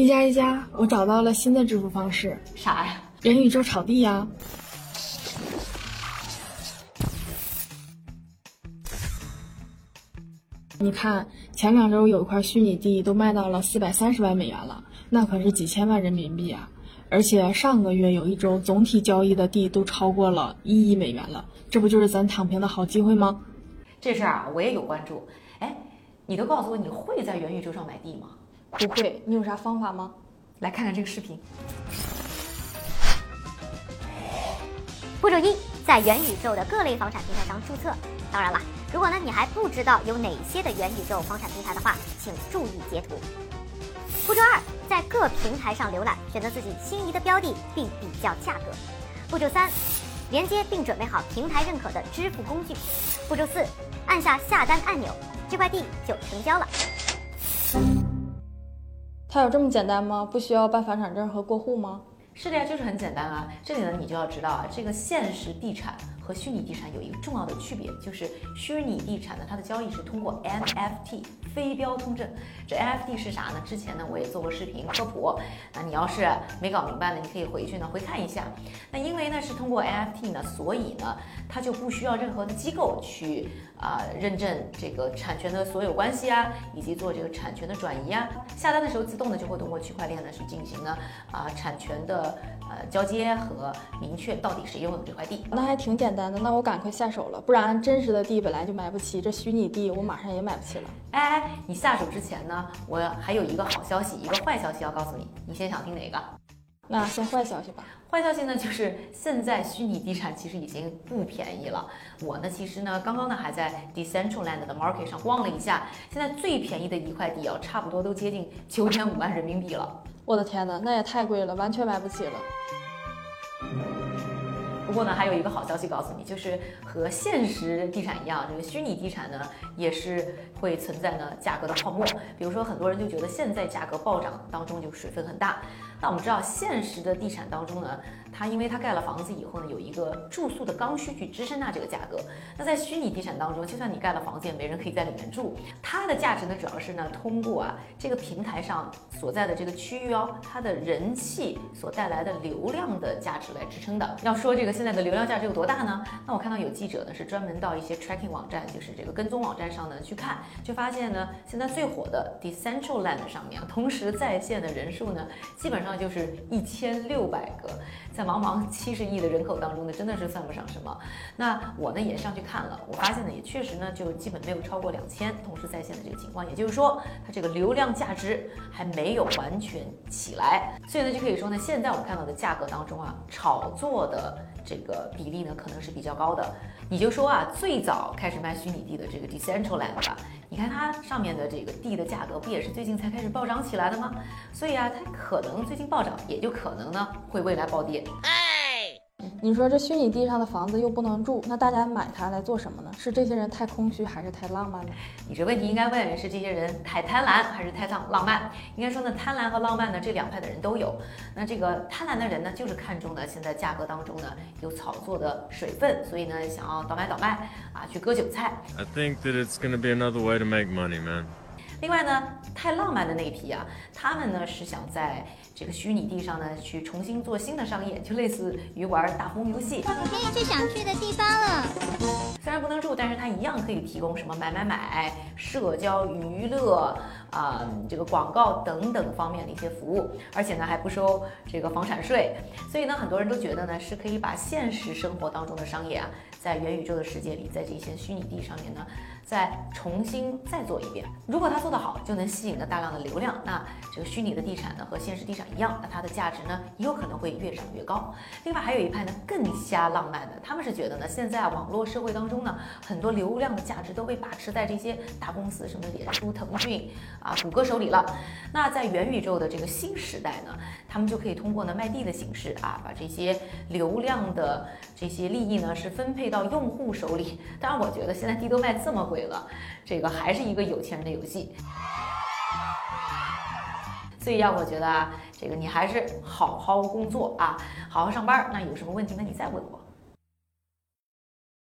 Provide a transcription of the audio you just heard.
一加一加，我找到了新的支付方式，啥呀？元宇宙炒地呀！你看，前两周有一块虚拟地都卖到了四百三十万美元了，那可是几千万人民币啊！而且上个月有一周总体交易的地都超过了一亿美元了，这不就是咱躺平的好机会吗？这事儿啊，我也有关注。哎，你都告诉我你会在元宇宙上买地吗？不会，你有啥方法吗？来看看这个视频。步骤一，在元宇宙的各类房产平台上注册。当然了，如果呢你还不知道有哪些的元宇宙房产平台的话，请注意截图。步骤二，在各平台上浏览，选择自己心仪的标的，并比较价格。步骤三，连接并准备好平台认可的支付工具。步骤四，按下下单按钮，这块地就成交了。它有这么简单吗？不需要办房产证和过户吗？是的呀，就是很简单啊。这里呢，你就要知道啊，这个现实地产和虚拟地产有一个重要的区别，就是虚拟地产呢，它的交易是通过 NFT 非标通证。这 NFT 是啥呢？之前呢，我也做过视频科普。那你要是没搞明白呢，你可以回去呢回看一下。那因为呢是通过 NFT 呢，所以呢它就不需要任何的机构去啊认证这个产权的所有关系啊，以及做这个产权的转移啊。下单的时候自动的就会通过区块链呢去进行呢啊产权的呃交接和明确到底谁拥有这块地。那还挺简单的，那我赶快下手了，不然真实的地本来就买不起，这虚拟地我马上也买不起了。哎，你下手之前呢，我还有一个好消息，一个坏消息要告诉你，你先想听哪个？那先坏消息吧。坏消息呢，就是现在虚拟地产其实已经不便宜了。我呢，其实呢，刚刚呢还在 Decentraland 的 Market 上逛了一下，现在最便宜的一块地啊，差不多都接近九点五万人民币了。我的天哪，那也太贵了，完全买不起了。不过呢，还有一个好消息告诉你，就是和现实地产一样，这个虚拟地产呢也是会存在呢价格的泡沫。比如说，很多人就觉得现在价格暴涨当中就水分很大。那我们知道，现实的地产当中呢，它因为它盖了房子以后呢，有一个住宿的刚需去支撑它这个价格。那在虚拟地产当中，就算你盖了房子，也没人可以在里面住。它的价值呢，主要是呢通过啊这个平台上所在的这个区域哦，它的人气所带来的流量的价值来支撑的。要说这个现在的流量价值有多大呢？那我看到有记者呢是专门到一些 tracking 网站，就是这个跟踪网站上呢去看，就发现呢，现在最火的 Decentraland 上面，同时在线的人数呢，基本上那就是一千六百个，在茫茫七十亿的人口当中呢，真的是算不上什么。那我呢也上去看了，我发现呢也确实呢就基本没有超过两千同时在线的这个情况，也就是说它这个流量价值还没有完全起来，所以呢就可以说呢，现在我们看到的价格当中啊，炒作的这个比例呢可能是比较高的。你就说啊，最早开始卖虚拟地的这个 Decentraland 吧，你看它上面的这个地的价格不也是最近才开始暴涨起来的吗？所以啊，它可能最近暴涨，也就可能呢会未来暴跌。哎你说这虚拟地上的房子又不能住，那大家买它来做什么呢？是这些人太空虚，还是太浪漫呢？你这问题应该问是这些人太贪婪还是太浪浪漫？应该说呢，贪婪和浪漫呢这两派的人都有。那这个贪婪的人呢，就是看中呢现在价格当中呢有炒作的水分，所以呢想要倒买倒卖啊去割韭菜。I think that it's gonna be another way to make money, man. 另外呢，太浪漫的那一批啊，他们呢是想在这个虚拟地上呢去重新做新的商业，就类似于玩大富翁游戏。我可以去想去的地方了。虽然不能住，但是它一样可以提供什么买买买、社交、娱乐啊、这个广告等等方面的一些服务，而且呢还不收这个房产税，所以呢很多人都觉得呢是可以把现实生活当中的商业啊，在元宇宙的世界里，在这些虚拟地上面呢再重新再做一遍。如果它做得好，就能吸引了大量的流量，那这个虚拟的地产呢和现实地产一样，那它的价值呢也有可能会越涨越高。另外还有一派呢更加浪漫的，他们是觉得呢现在啊网络社会当中呢很多流量的价值都被把持在这些大公司，什么脸书、腾讯啊、谷歌手里了。那在元宇宙的这个新时代呢，他们就可以通过呢卖地的形式啊，把这些流量的这些利益呢是分配到用户手里。当然，我觉得现在地都卖这么贵了，这个还是一个有钱人的游戏。所以呀，我觉得啊，这个你还是好好工作啊，好好上班。那有什么问题呢？你再问我。